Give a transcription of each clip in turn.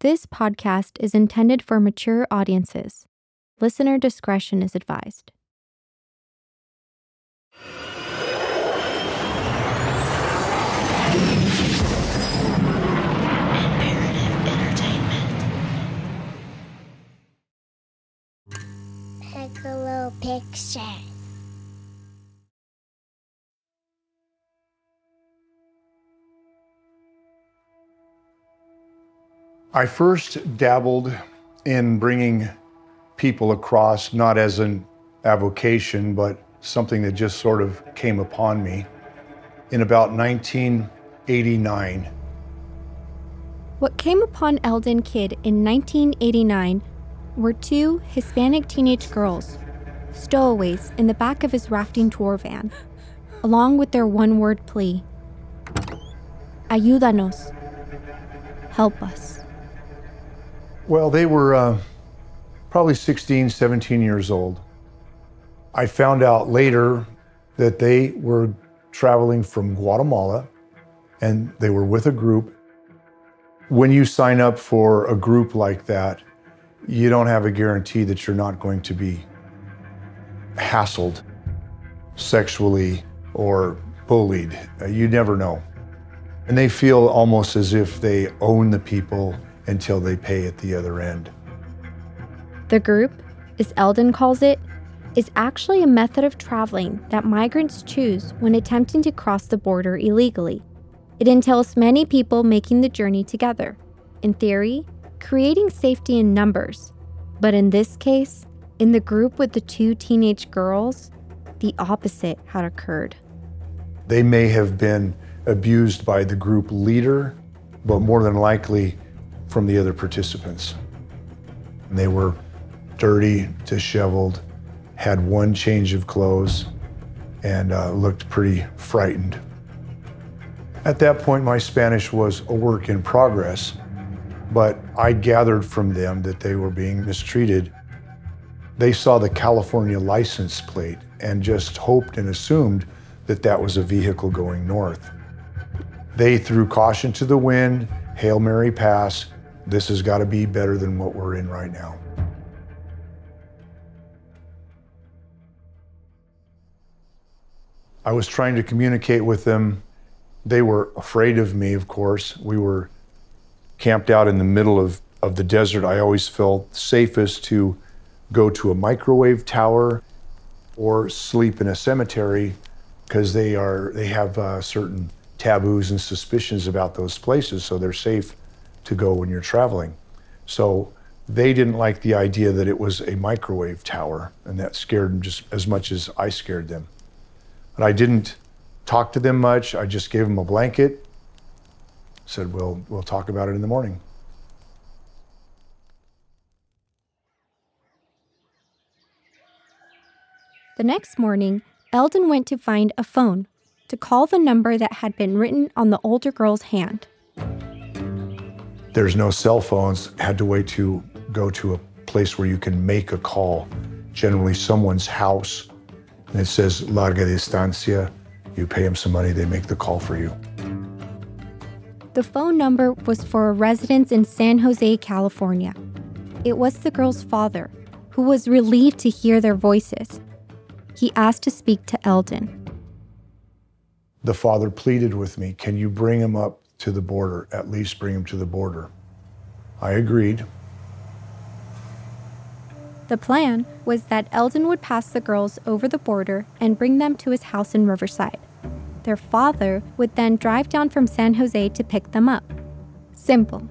This podcast is intended for mature audiences. Listener discretion is advised. Imperative entertainment. Piccolo Pictures. I first dabbled in bringing people across, not as an avocation, but something that just sort of came upon me in about 1989. What came upon Eldon Kidd in 1989 were two Hispanic teenage girls, stowaways in the back of his rafting tour van, along with their one word plea Ayúdanos. Help us. Well, they were uh, probably 16, 17 years old. I found out later that they were traveling from Guatemala and they were with a group. When you sign up for a group like that, you don't have a guarantee that you're not going to be hassled sexually or bullied. You never know. And they feel almost as if they own the people until they pay at the other end. The group, as Eldon calls it, is actually a method of traveling that migrants choose when attempting to cross the border illegally. It entails many people making the journey together. In theory, creating safety in numbers. But in this case, in the group with the two teenage girls, the opposite had occurred. They may have been abused by the group leader, but more than likely from the other participants. They were dirty, disheveled, had one change of clothes, and uh, looked pretty frightened. At that point, my Spanish was a work in progress, but I gathered from them that they were being mistreated. They saw the California license plate and just hoped and assumed that that was a vehicle going north. They threw caution to the wind, Hail Mary pass. This has got to be better than what we're in right now. I was trying to communicate with them. They were afraid of me, of course. We were camped out in the middle of, of the desert. I always felt safest to go to a microwave tower or sleep in a cemetery because they are they have uh, certain taboos and suspicions about those places, so they're safe to go when you're traveling. So they didn't like the idea that it was a microwave tower, and that scared them just as much as I scared them. And I didn't talk to them much. I just gave them a blanket. Said, "We'll we'll talk about it in the morning." The next morning, Eldon went to find a phone to call the number that had been written on the older girl's hand. There's no cell phones. Had to wait to go to a place where you can make a call, generally someone's house, and it says larga distancia. You pay them some money, they make the call for you. The phone number was for a residence in San Jose, California. It was the girl's father, who was relieved to hear their voices. He asked to speak to Eldon. The father pleaded with me, Can you bring him up to the border? At least bring him to the border. I agreed. The plan was that Eldon would pass the girls over the border and bring them to his house in Riverside. Their father would then drive down from San Jose to pick them up. Simple.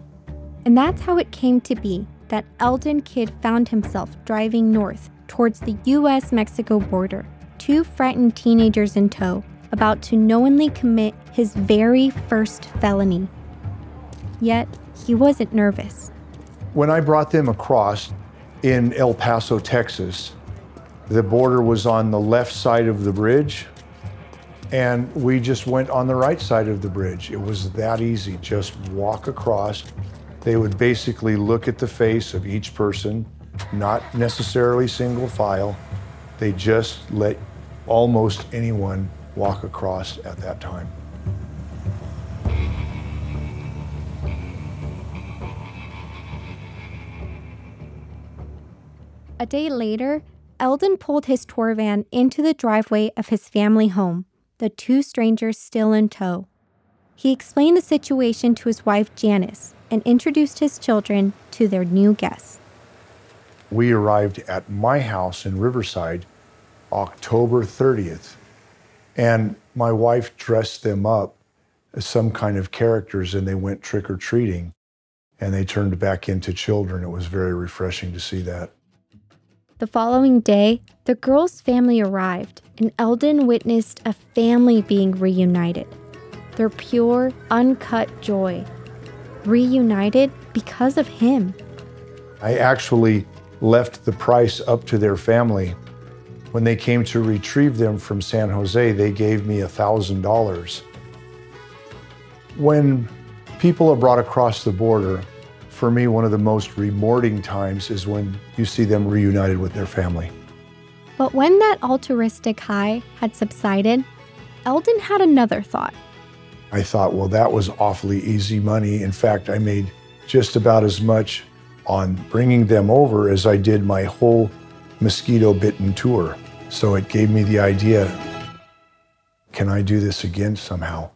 And that's how it came to be that Eldon Kidd found himself driving north towards the US Mexico border, two frightened teenagers in tow, about to knowingly commit his very first felony. Yet, he wasn't nervous. When I brought them across in El Paso, Texas, the border was on the left side of the bridge, and we just went on the right side of the bridge. It was that easy. Just walk across. They would basically look at the face of each person, not necessarily single file. They just let almost anyone walk across at that time. A day later, Eldon pulled his tour van into the driveway of his family home, the two strangers still in tow. He explained the situation to his wife, Janice, and introduced his children to their new guests. We arrived at my house in Riverside October 30th, and my wife dressed them up as some kind of characters and they went trick or treating and they turned back into children. It was very refreshing to see that. The following day, the girls' family arrived, and Eldon witnessed a family being reunited. Their pure, uncut joy. Reunited because of him. I actually left the price up to their family. When they came to retrieve them from San Jose, they gave me $1,000. When people are brought across the border, for me, one of the most rewarding times is when you see them reunited with their family. But when that altruistic high had subsided, Eldon had another thought. I thought, well, that was awfully easy money. In fact, I made just about as much on bringing them over as I did my whole mosquito bitten tour. So it gave me the idea can I do this again somehow?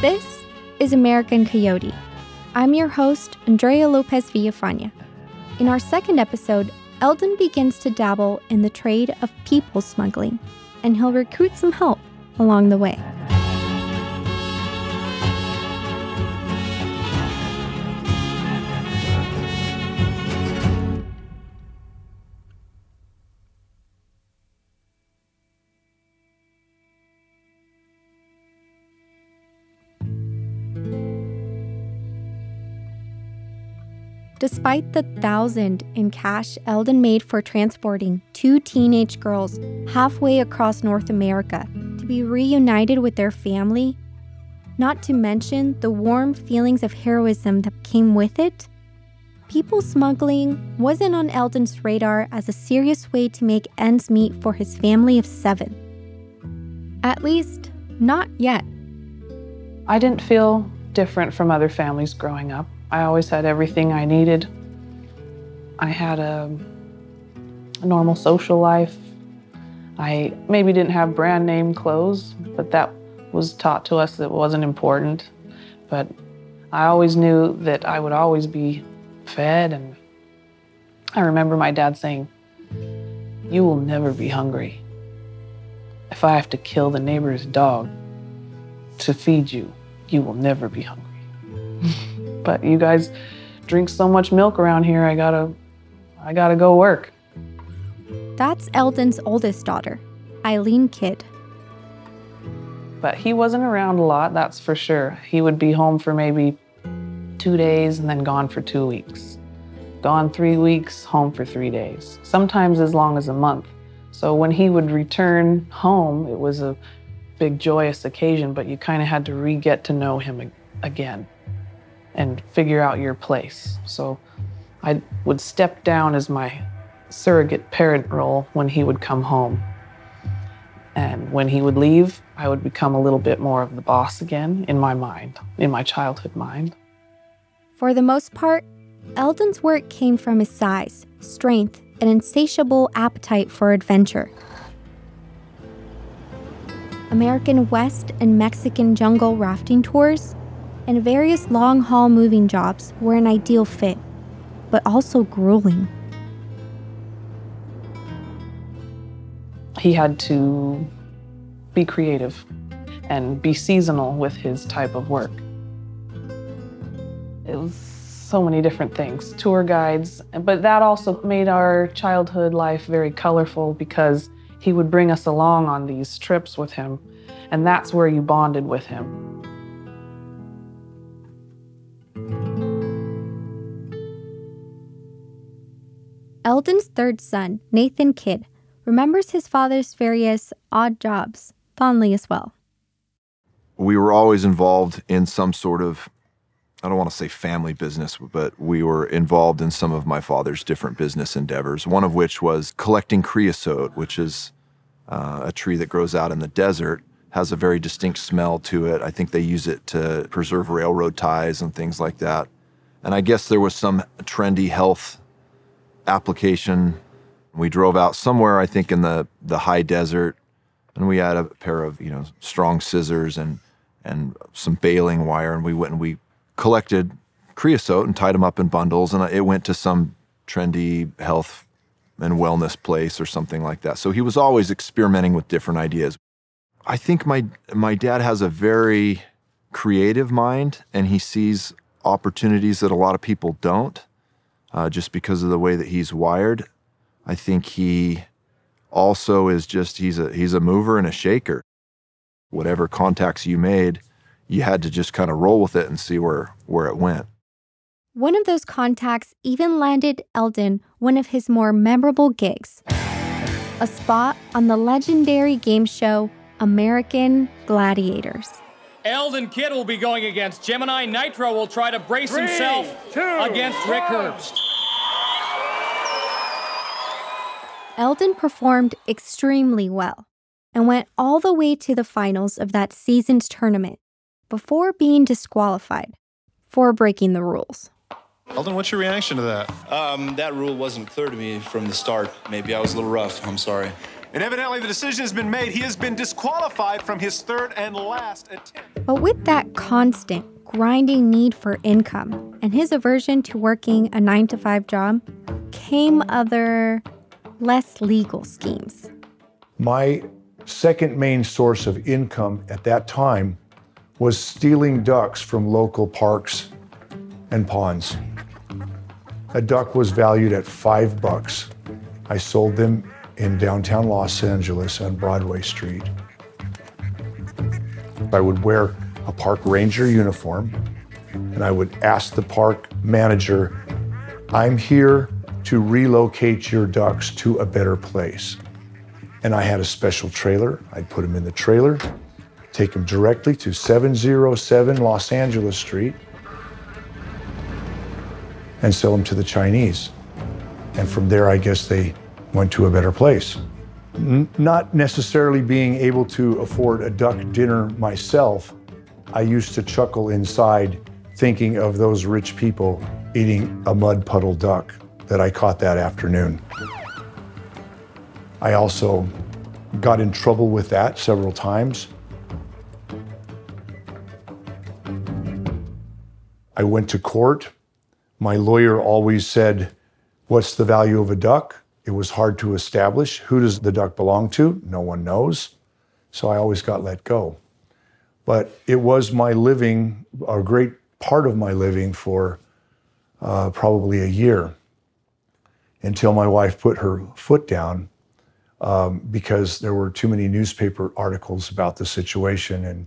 This is American Coyote. I'm your host, Andrea Lopez Villafaña. In our second episode, Eldon begins to dabble in the trade of people smuggling, and he'll recruit some help along the way. Despite the thousand in cash Eldon made for transporting two teenage girls halfway across North America to be reunited with their family, not to mention the warm feelings of heroism that came with it, people smuggling wasn't on Eldon's radar as a serious way to make ends meet for his family of seven. At least, not yet. I didn't feel different from other families growing up. I always had everything I needed. I had a, a, normal social life. I maybe didn't have brand name clothes, but that was taught to us that wasn't important. But I always knew that I would always be fed. And I remember my dad saying, You will never be hungry. If I have to kill the neighbor's dog to feed you, you will never be hungry. but you guys drink so much milk around here. I gotta, I gotta go work. That's Eldon's oldest daughter, Eileen Kidd. But he wasn't around a lot, that's for sure. He would be home for maybe two days and then gone for two weeks. Gone three weeks, home for three days. Sometimes as long as a month. So when he would return home, it was a big joyous occasion, but you kind of had to re get to know him again and figure out your place. So I would step down as my surrogate parent role when he would come home. And when he would leave, I would become a little bit more of the boss again in my mind, in my childhood mind. For the most part, Eldon's work came from his size, strength, and insatiable appetite for adventure. American West and Mexican jungle rafting tours and various long haul moving jobs were an ideal fit, but also grueling. He had to be creative and be seasonal with his type of work. It was so many different things, tour guides, but that also made our childhood life very colorful because he would bring us along on these trips with him, and that's where you bonded with him. Eldon's third son, Nathan Kidd, remembers his father's various odd jobs fondly as well. We were always involved in some sort of, I don't want to say family business, but we were involved in some of my father's different business endeavors, one of which was collecting creosote, which is uh, a tree that grows out in the desert has a very distinct smell to it. I think they use it to preserve railroad ties and things like that. And I guess there was some trendy health application. We drove out somewhere, I think, in the, the high desert, and we had a pair of you know strong scissors and and some baling wire, and we went and we collected creosote and tied them up in bundles, and it went to some trendy health and wellness place or something like that. So he was always experimenting with different ideas. I think my my dad has a very creative mind, and he sees opportunities that a lot of people don't, uh, just because of the way that he's wired. I think he also is just he's a he's a mover and a shaker. Whatever contacts you made, you had to just kind of roll with it and see where where it went. One of those contacts even landed Eldon one of his more memorable gigs a spot on the legendary game show American Gladiators. Eldon Kidd will be going against Gemini Nitro will try to brace Three, himself two, against Rick Herbst. Eldon performed extremely well and went all the way to the finals of that season's tournament before being disqualified for breaking the rules. Eldon, what's your reaction to that? Um, that rule wasn't clear to me from the start. Maybe I was a little rough. I'm sorry. And evidently, the decision has been made. He has been disqualified from his third and last attempt. But with that constant, grinding need for income and his aversion to working a nine to five job came other, less legal schemes. My second main source of income at that time was stealing ducks from local parks and ponds. A duck was valued at five bucks. I sold them in downtown Los Angeles on Broadway Street. I would wear a park ranger uniform and I would ask the park manager, I'm here to relocate your ducks to a better place. And I had a special trailer. I'd put them in the trailer, take them directly to 707 Los Angeles Street, and sell them to the Chinese. And from there, I guess they went to a better place. N- not necessarily being able to afford a duck dinner myself, I used to chuckle inside thinking of those rich people eating a mud puddle duck that I caught that afternoon. I also got in trouble with that several times. I went to court. My lawyer always said, What's the value of a duck? It was hard to establish. Who does the duck belong to? No one knows. So I always got let go. But it was my living, a great part of my living for uh, probably a year until my wife put her foot down um, because there were too many newspaper articles about the situation and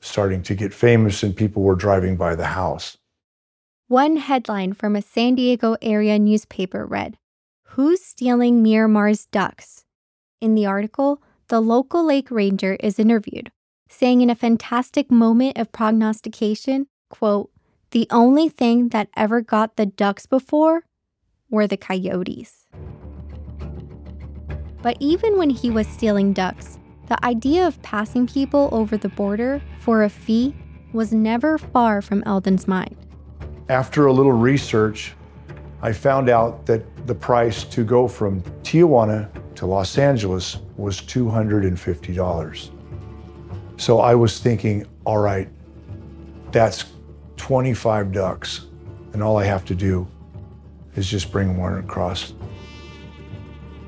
starting to get famous, and people were driving by the house. One headline from a San Diego area newspaper read Who's stealing Miramar's ducks? In the article, the local lake ranger is interviewed, saying in a fantastic moment of prognostication, quote, the only thing that ever got the ducks before were the coyotes. But even when he was stealing ducks, the idea of passing people over the border for a fee was never far from Eldon's mind. After a little research, I found out that the price to go from Tijuana to Los Angeles was $250. So I was thinking, all right, that's 25 ducks, and all I have to do is just bring one across.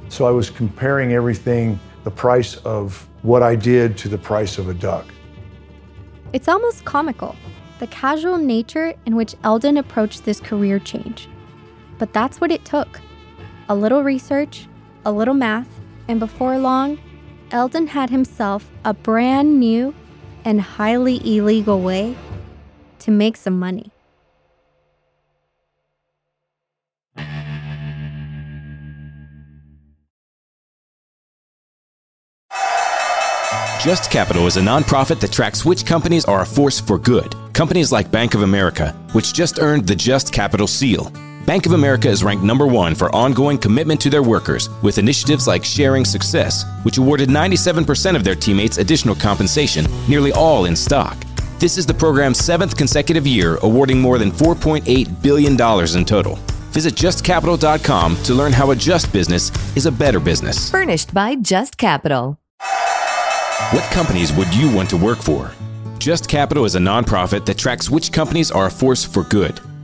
So I was comparing everything, the price of what I did to the price of a duck. It's almost comical, the casual nature in which Eldon approached this career change. But that's what it took a little research, a little math, and before long, Eldon had himself a brand new and highly illegal way to make some money. Just Capital is a nonprofit that tracks which companies are a force for good. Companies like Bank of America, which just earned the Just Capital seal Bank of America is ranked number one for ongoing commitment to their workers with initiatives like Sharing Success, which awarded 97% of their teammates additional compensation, nearly all in stock. This is the program's seventh consecutive year, awarding more than $4.8 billion in total. Visit justcapital.com to learn how a just business is a better business. Furnished by Just Capital. What companies would you want to work for? Just Capital is a nonprofit that tracks which companies are a force for good.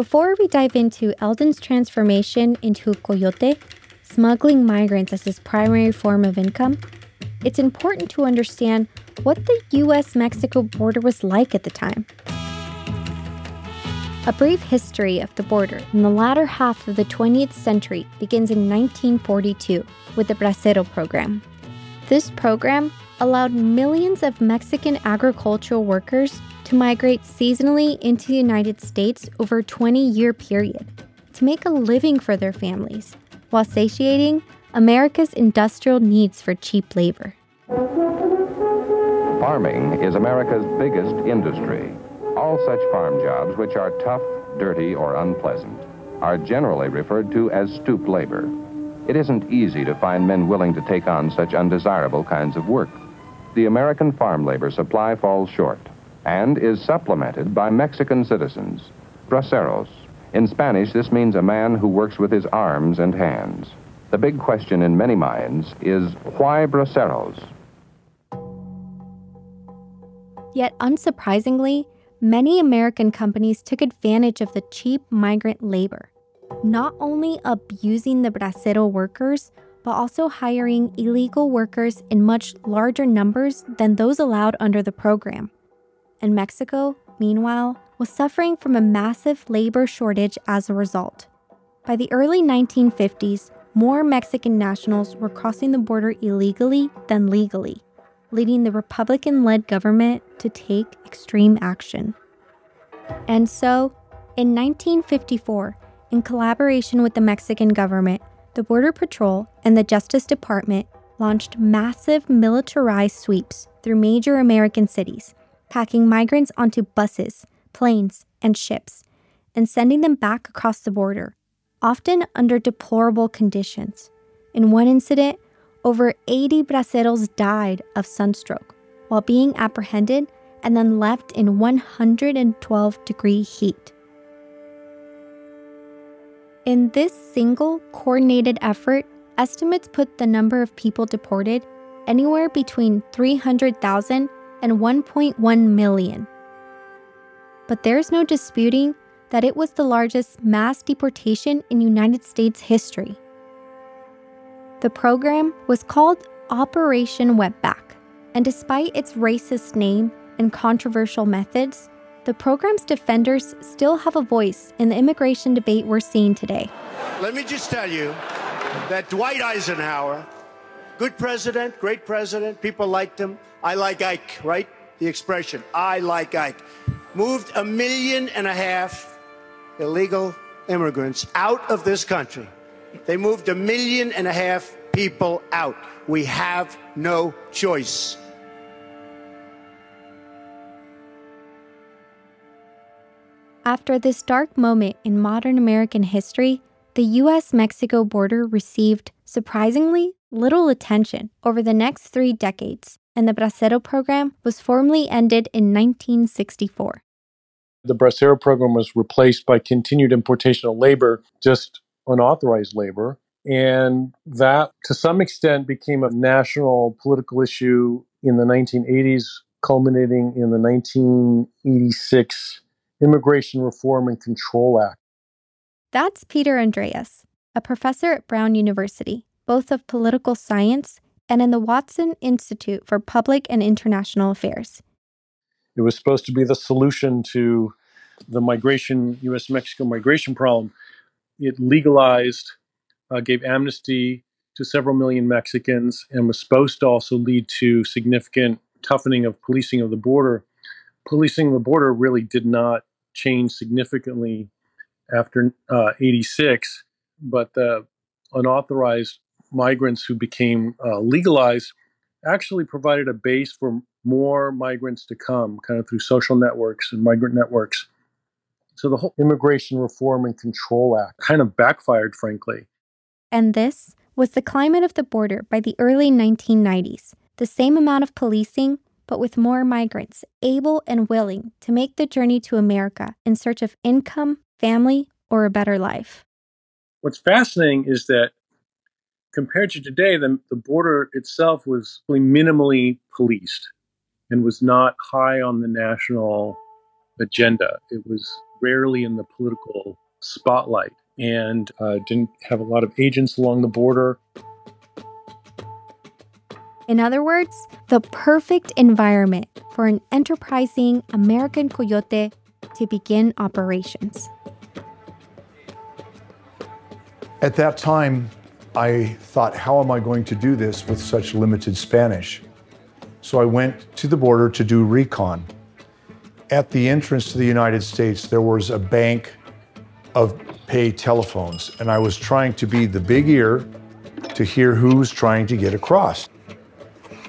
Before we dive into Eldon's transformation into coyote, smuggling migrants as his primary form of income, it's important to understand what the US Mexico border was like at the time. A brief history of the border in the latter half of the 20th century begins in 1942 with the Bracero program. This program allowed millions of Mexican agricultural workers to migrate seasonally into the United States over a 20 year period to make a living for their families while satiating America's industrial needs for cheap labor. Farming is America's biggest industry. All such farm jobs which are tough, dirty, or unpleasant are generally referred to as stoop labor. It isn't easy to find men willing to take on such undesirable kinds of work. The American farm labor supply falls short and is supplemented by Mexican citizens, braceros. In Spanish, this means a man who works with his arms and hands. The big question in many minds is why braceros? Yet, unsurprisingly, many American companies took advantage of the cheap migrant labor, not only abusing the bracero workers, but also hiring illegal workers in much larger numbers than those allowed under the program. And Mexico, meanwhile, was suffering from a massive labor shortage as a result. By the early 1950s, more Mexican nationals were crossing the border illegally than legally, leading the Republican led government to take extreme action. And so, in 1954, in collaboration with the Mexican government, the Border Patrol and the Justice Department launched massive militarized sweeps through major American cities, packing migrants onto buses, planes, and ships, and sending them back across the border often under deplorable conditions. In one incident, over 80 braceros died of sunstroke while being apprehended and then left in 112 degree heat. In this single coordinated effort, estimates put the number of people deported anywhere between 300,000 and 1.1 million. But there's no disputing that it was the largest mass deportation in United States history. The program was called Operation Wetback, and despite its racist name and controversial methods, the program's defenders still have a voice in the immigration debate we're seeing today. Let me just tell you that Dwight Eisenhower, good president, great president, people liked him. I like Ike, right? The expression, I like Ike. Moved a million and a half illegal immigrants out of this country. They moved a million and a half people out. We have no choice. After this dark moment in modern American history, the US Mexico border received, surprisingly, little attention over the next three decades, and the Bracero program was formally ended in 1964. The Bracero program was replaced by continued importation of labor, just unauthorized labor. And that, to some extent, became a national political issue in the 1980s, culminating in the 1986 Immigration Reform and Control Act. That's Peter Andreas, a professor at Brown University, both of political science and in the Watson Institute for Public and International Affairs. It was supposed to be the solution to the migration, US Mexico migration problem, it legalized, uh, gave amnesty to several million Mexicans, and was supposed to also lead to significant toughening of policing of the border. Policing the border really did not change significantly after uh, 86, but the unauthorized migrants who became uh, legalized actually provided a base for more migrants to come, kind of through social networks and migrant networks. So the whole Immigration Reform and Control Act kind of backfired, frankly. And this was the climate of the border by the early 1990s. The same amount of policing, but with more migrants able and willing to make the journey to America in search of income, family, or a better life. What's fascinating is that compared to today, the, the border itself was minimally policed and was not high on the national agenda. It was rarely in the political spotlight and uh, didn't have a lot of agents along the border. In other words, the perfect environment for an enterprising American coyote to begin operations. At that time, I thought, how am I going to do this with such limited Spanish? So I went to the border to do recon. At the entrance to the United States, there was a bank of pay telephones, and I was trying to be the big ear to hear who was trying to get across.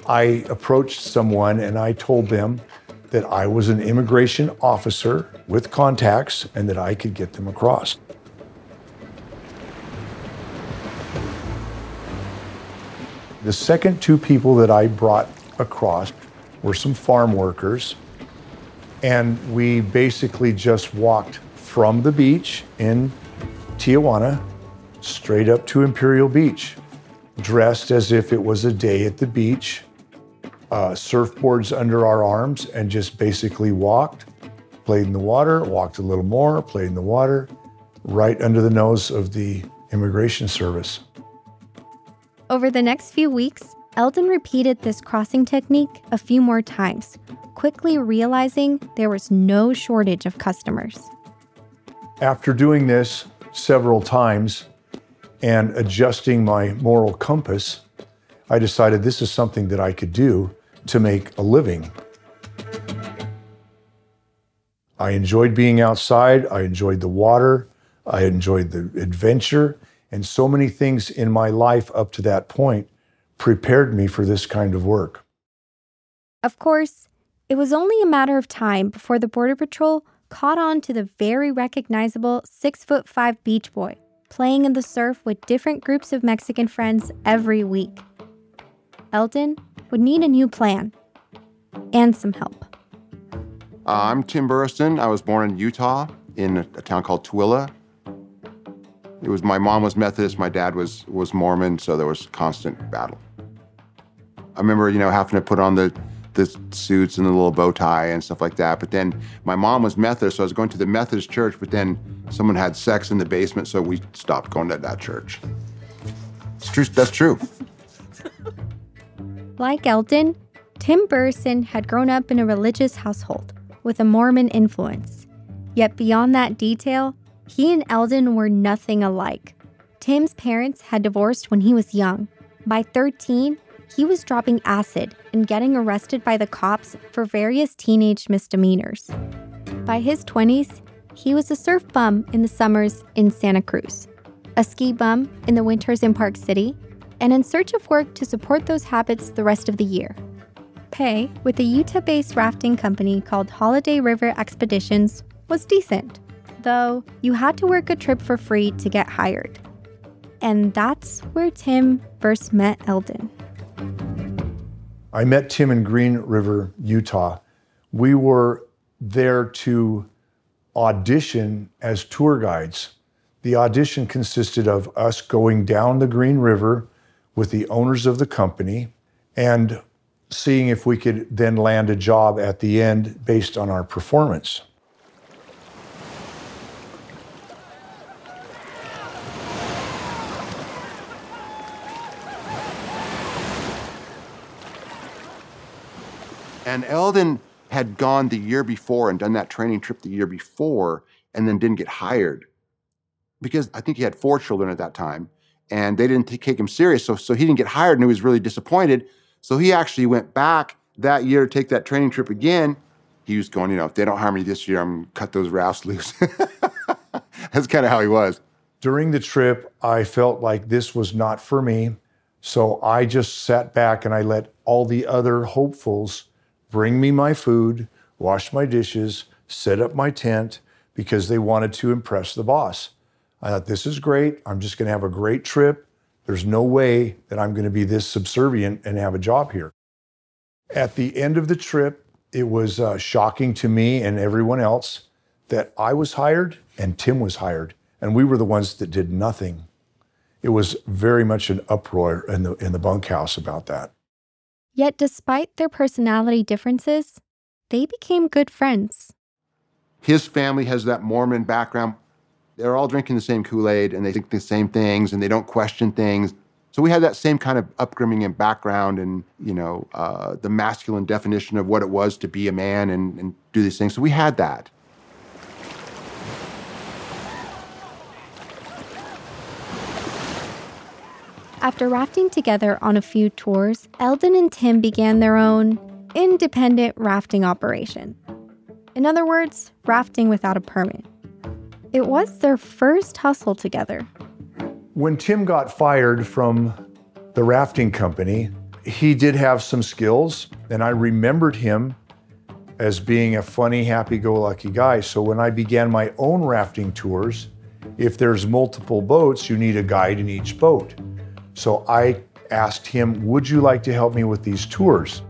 I approached someone and I told them that I was an immigration officer with contacts and that I could get them across. The second two people that I brought across were some farm workers, and we basically just walked from the beach in Tijuana straight up to Imperial Beach, dressed as if it was a day at the beach, uh, surfboards under our arms, and just basically walked, played in the water, walked a little more, played in the water, right under the nose of the Immigration Service. Over the next few weeks, Eldon repeated this crossing technique a few more times, quickly realizing there was no shortage of customers. After doing this several times and adjusting my moral compass, I decided this is something that I could do to make a living. I enjoyed being outside, I enjoyed the water, I enjoyed the adventure, and so many things in my life up to that point prepared me for this kind of work. Of course, it was only a matter of time before the Border Patrol caught on to the very recognizable six foot five beach boy playing in the surf with different groups of Mexican friends every week. Eldon would need a new plan and some help. Uh, I'm Tim Burstyn. I was born in Utah in a, a town called Tooele. It was my mom was Methodist, my dad was was Mormon, so there was constant battle. I remember, you know, having to put on the the suits and the little bow tie and stuff like that. But then my mom was Methodist, so I was going to the Methodist church, but then someone had sex in the basement, so we stopped going to that church. It's true. That's true. Like Eldon, Tim Burson had grown up in a religious household with a Mormon influence. Yet beyond that detail, he and Eldon were nothing alike. Tim's parents had divorced when he was young. By 13, he was dropping acid and getting arrested by the cops for various teenage misdemeanors. By his 20s, he was a surf bum in the summers in Santa Cruz, a ski bum in the winters in Park City, and in search of work to support those habits the rest of the year. Pay with a Utah based rafting company called Holiday River Expeditions was decent, though you had to work a trip for free to get hired. And that's where Tim first met Eldon. I met Tim in Green River, Utah. We were there to audition as tour guides. The audition consisted of us going down the Green River with the owners of the company and seeing if we could then land a job at the end based on our performance. And Eldon had gone the year before and done that training trip the year before and then didn't get hired because I think he had four children at that time and they didn't take him serious. So, so he didn't get hired and he was really disappointed. So he actually went back that year to take that training trip again. He was going, you know, if they don't hire me this year, I'm going to cut those rafts loose. That's kind of how he was. During the trip, I felt like this was not for me. So I just sat back and I let all the other hopefuls bring me my food, wash my dishes, set up my tent because they wanted to impress the boss. I thought, this is great. I'm just going to have a great trip. There's no way that I'm going to be this subservient and have a job here. At the end of the trip, it was uh, shocking to me and everyone else that I was hired and Tim was hired, and we were the ones that did nothing. It was very much an uproar in the, in the bunkhouse about that. Yet, despite their personality differences, they became good friends. His family has that Mormon background. They're all drinking the same Kool Aid and they think the same things and they don't question things. So we had that same kind of upbringing and background and, you know, uh, the masculine definition of what it was to be a man and, and do these things. So we had that. After rafting together on a few tours, Eldon and Tim began their own independent rafting operation. In other words, rafting without a permit. It was their first hustle together. When Tim got fired from the rafting company, he did have some skills, and I remembered him as being a funny, happy go lucky guy. So when I began my own rafting tours, if there's multiple boats, you need a guide in each boat. So I asked him, Would you like to help me with these tours?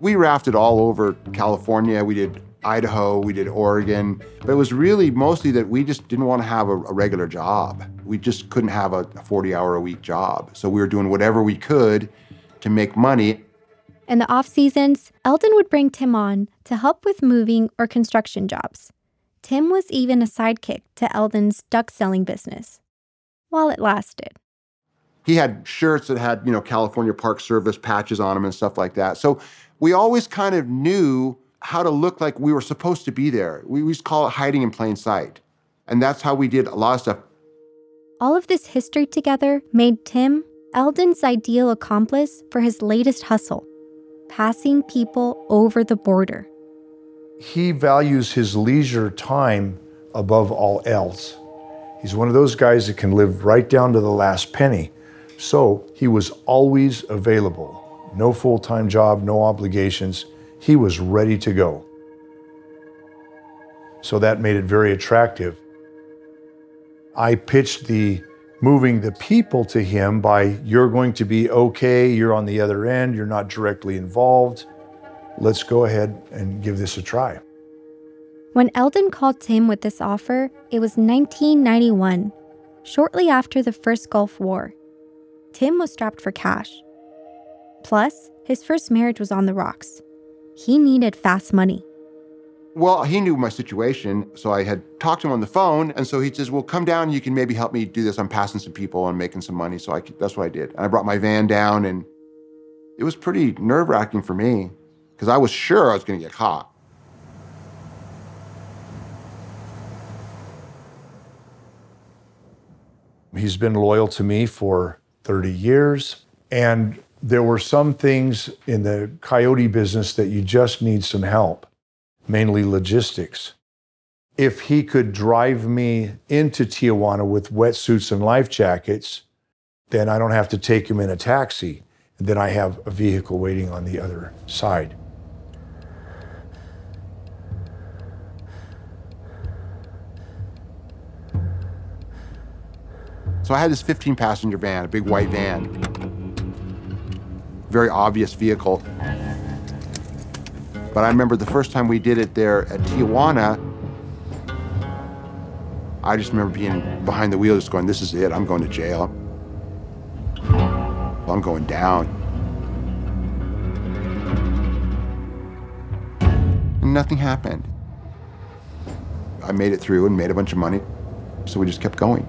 We rafted all over California. We did Idaho, we did Oregon. But it was really mostly that we just didn't want to have a, a regular job. We just couldn't have a 40 hour a week job. So we were doing whatever we could to make money. In the off seasons, Eldon would bring Tim on to help with moving or construction jobs. Tim was even a sidekick to Eldon's duck selling business, while it lasted he had shirts that had, you know, California Park Service patches on them and stuff like that. So we always kind of knew how to look like we were supposed to be there. We used to call it hiding in plain sight. And that's how we did a lot of stuff. All of this history together made Tim Eldon's ideal accomplice for his latest hustle passing people over the border. He values his leisure time above all else. He's one of those guys that can live right down to the last penny. So he was always available. No full time job, no obligations. He was ready to go. So that made it very attractive. I pitched the moving the people to him by you're going to be okay, you're on the other end, you're not directly involved. Let's go ahead and give this a try. When Eldon called Tim with this offer, it was 1991, shortly after the first Gulf War. Tim was strapped for cash. Plus, his first marriage was on the rocks. He needed fast money. Well, he knew my situation, so I had talked to him on the phone, and so he says, "Well, come down. You can maybe help me do this. I'm passing some people and making some money." So I, that's what I did. And I brought my van down, and it was pretty nerve wracking for me because I was sure I was going to get caught. He's been loyal to me for 30 years. And there were some things in the coyote business that you just need some help, mainly logistics. If he could drive me into Tijuana with wetsuits and life jackets, then I don't have to take him in a taxi. And then I have a vehicle waiting on the other side. So I had this 15 passenger van, a big white van, very obvious vehicle. But I remember the first time we did it there at Tijuana, I just remember being behind the wheel, just going, This is it, I'm going to jail. I'm going down. And nothing happened. I made it through and made a bunch of money, so we just kept going.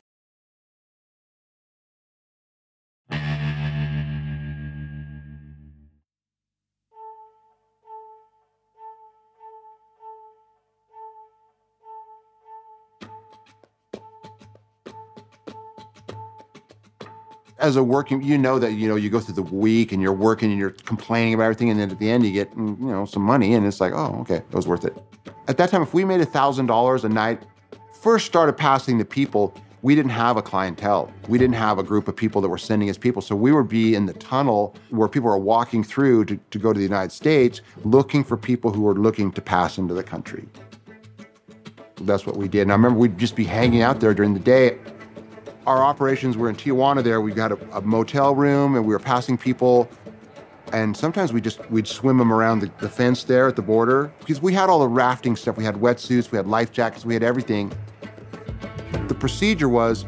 As a working, you know that you know you go through the week and you're working and you're complaining about everything, and then at the end you get mm, you know some money, and it's like, oh, okay, it was worth it. At that time, if we made thousand dollars a night, first started passing to people, we didn't have a clientele. We didn't have a group of people that were sending us people. So we would be in the tunnel where people are walking through to, to go to the United States, looking for people who were looking to pass into the country. That's what we did. And I remember we'd just be hanging out there during the day our operations were in Tijuana there. We got a, a motel room and we were passing people. And sometimes we just, we'd swim them around the, the fence there at the border because we had all the rafting stuff. We had wetsuits, we had life jackets, we had everything. The procedure was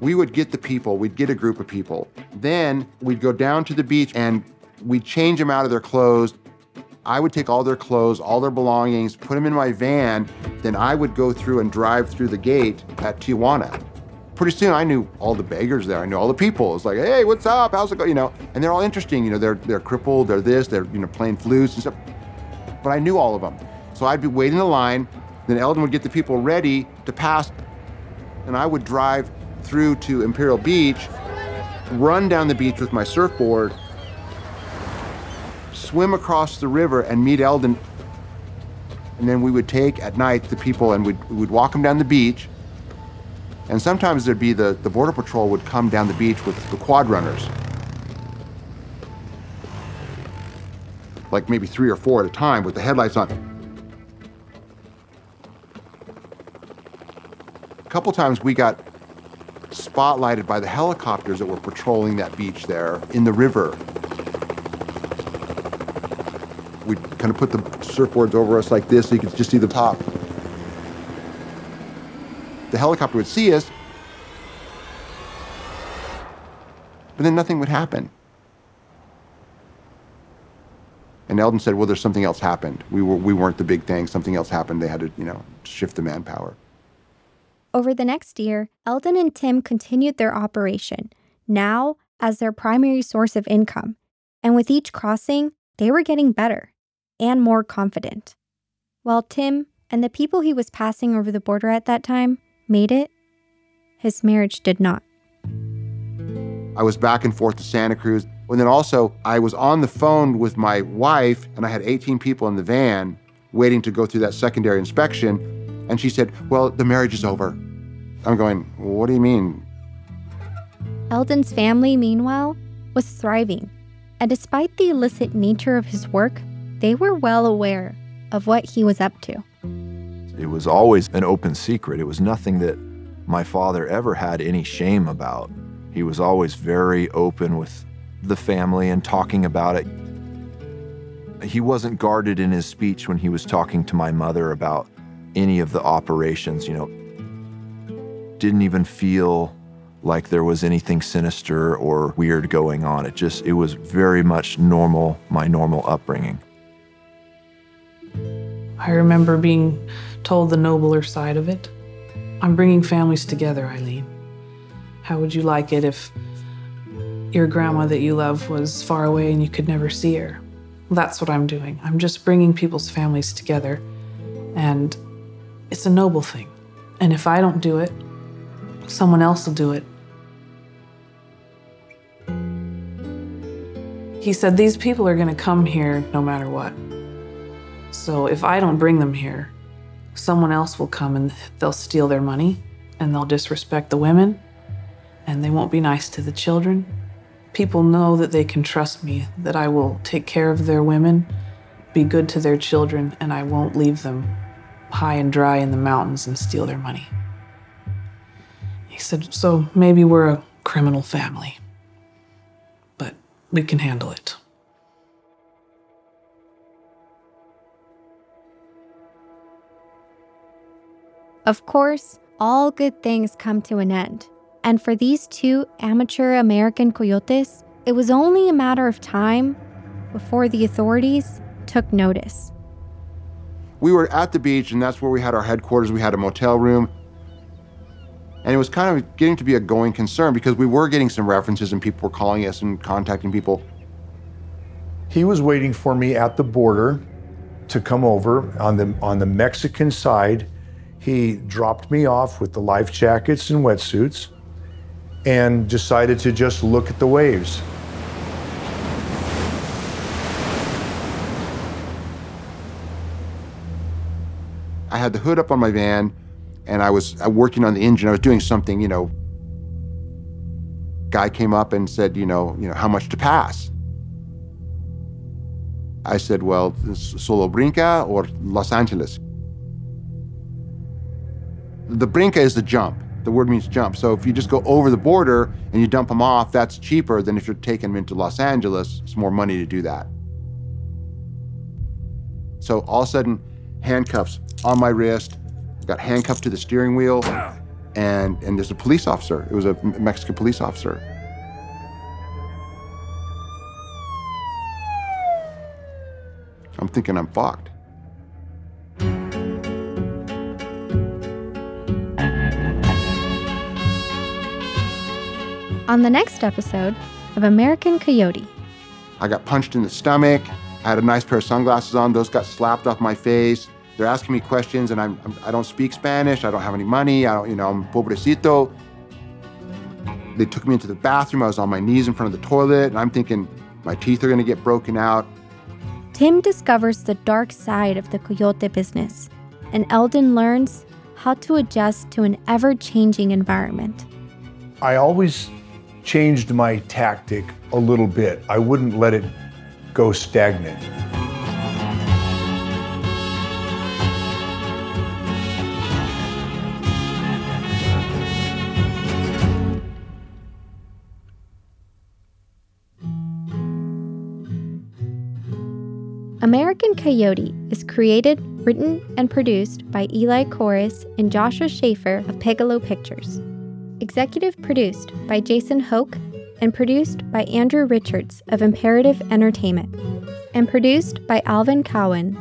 we would get the people, we'd get a group of people. Then we'd go down to the beach and we'd change them out of their clothes. I would take all their clothes, all their belongings, put them in my van. Then I would go through and drive through the gate at Tijuana pretty soon I knew all the beggars there. I knew all the people. It's like, hey, what's up? How's it going? You know, and they're all interesting. You know, they're they're crippled. They're this. They're you know playing flutes and stuff. But I knew all of them. So I'd be waiting in the line. Then Eldon would get the people ready to pass, and I would drive through to Imperial Beach, run down the beach with my surfboard, swim across the river, and meet Eldon. And then we would take at night the people and we'd, we'd walk them down the beach. And sometimes there'd be the, the Border Patrol would come down the beach with the quad runners. Like maybe three or four at a time with the headlights on. A couple times we got spotlighted by the helicopters that were patrolling that beach there in the river. We'd kind of put the surfboards over us like this so you could just see the top the helicopter would see us, but then nothing would happen. And Eldon said, "Well, there's something else happened. We were we weren't the big thing. Something else happened. They had to, you know, shift the manpower." Over the next year, Eldon and Tim continued their operation, now as their primary source of income. And with each crossing, they were getting better and more confident. While Tim and the people he was passing over the border at that time made it, his marriage did not. I was back and forth to Santa Cruz. And then also, I was on the phone with my wife, and I had 18 people in the van waiting to go through that secondary inspection. And she said, Well, the marriage is over. I'm going, What do you mean? Eldon's family, meanwhile, was thriving. And despite the illicit nature of his work, they were well aware of what he was up to. It was always an open secret. It was nothing that my father ever had any shame about. He was always very open with the family and talking about it. He wasn't guarded in his speech when he was talking to my mother about any of the operations, you know. Didn't even feel like there was anything sinister or weird going on. It just, it was very much normal, my normal upbringing. I remember being told the nobler side of it. I'm bringing families together, Eileen. How would you like it if your grandma that you love was far away and you could never see her? That's what I'm doing. I'm just bringing people's families together, and it's a noble thing. And if I don't do it, someone else will do it. He said, These people are going to come here no matter what. So if I don't bring them here, someone else will come and they'll steal their money and they'll disrespect the women and they won't be nice to the children. People know that they can trust me, that I will take care of their women, be good to their children, and I won't leave them high and dry in the mountains and steal their money. He said, So maybe we're a criminal family, but we can handle it. Of course, all good things come to an end. And for these two amateur American coyotes, it was only a matter of time before the authorities took notice. We were at the beach, and that's where we had our headquarters. We had a motel room. And it was kind of getting to be a going concern because we were getting some references and people were calling us and contacting people. He was waiting for me at the border to come over on the on the Mexican side. He dropped me off with the life jackets and wetsuits and decided to just look at the waves. I had the hood up on my van and I was uh, working on the engine. I was doing something, you know. Guy came up and said, you know, you know, how much to pass? I said, well, solo Brinca or Los Angeles? The Brinca is the jump. The word means jump. So if you just go over the border and you dump them off, that's cheaper than if you're taking them into Los Angeles. It's more money to do that. So all of a sudden, handcuffs on my wrist, got handcuffed to the steering wheel, and, and there's a police officer. It was a Mexican police officer. I'm thinking I'm fucked. On the next episode of American Coyote, I got punched in the stomach. I had a nice pair of sunglasses on. Those got slapped off my face. They're asking me questions, and I'm, I'm I don't speak Spanish. I don't have any money. I don't, you know, I'm pobrecito. They took me into the bathroom. I was on my knees in front of the toilet, and I'm thinking my teeth are going to get broken out. Tim discovers the dark side of the coyote business, and Eldon learns how to adjust to an ever changing environment. I always changed my tactic a little bit. I wouldn't let it go stagnant. American Coyote is created, written, and produced by Eli Corris and Joshua Schaefer of Pegalo Pictures. Executive produced by Jason Hoke and produced by Andrew Richards of Imperative Entertainment. And produced by Alvin Cowan.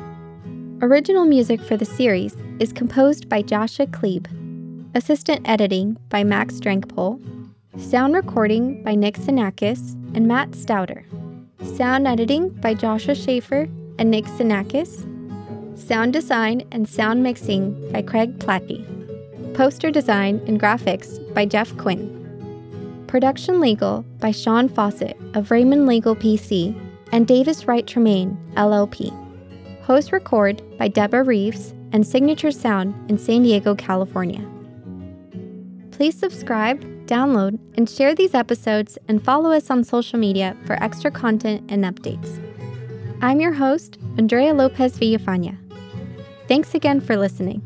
Original music for the series is composed by Joshua Klebe. Assistant editing by Max Drankpole. Sound recording by Nick Sinakis and Matt Stouter. Sound editing by Joshua Schaefer and Nick Sinakis. Sound design and sound mixing by Craig Platte. Poster design and graphics by Jeff Quinn. Production legal by Sean Fawcett of Raymond Legal PC and Davis Wright Tremaine, LLP. Host record by Deborah Reeves and Signature Sound in San Diego, California. Please subscribe, download, and share these episodes and follow us on social media for extra content and updates. I'm your host, Andrea Lopez Villafaña. Thanks again for listening.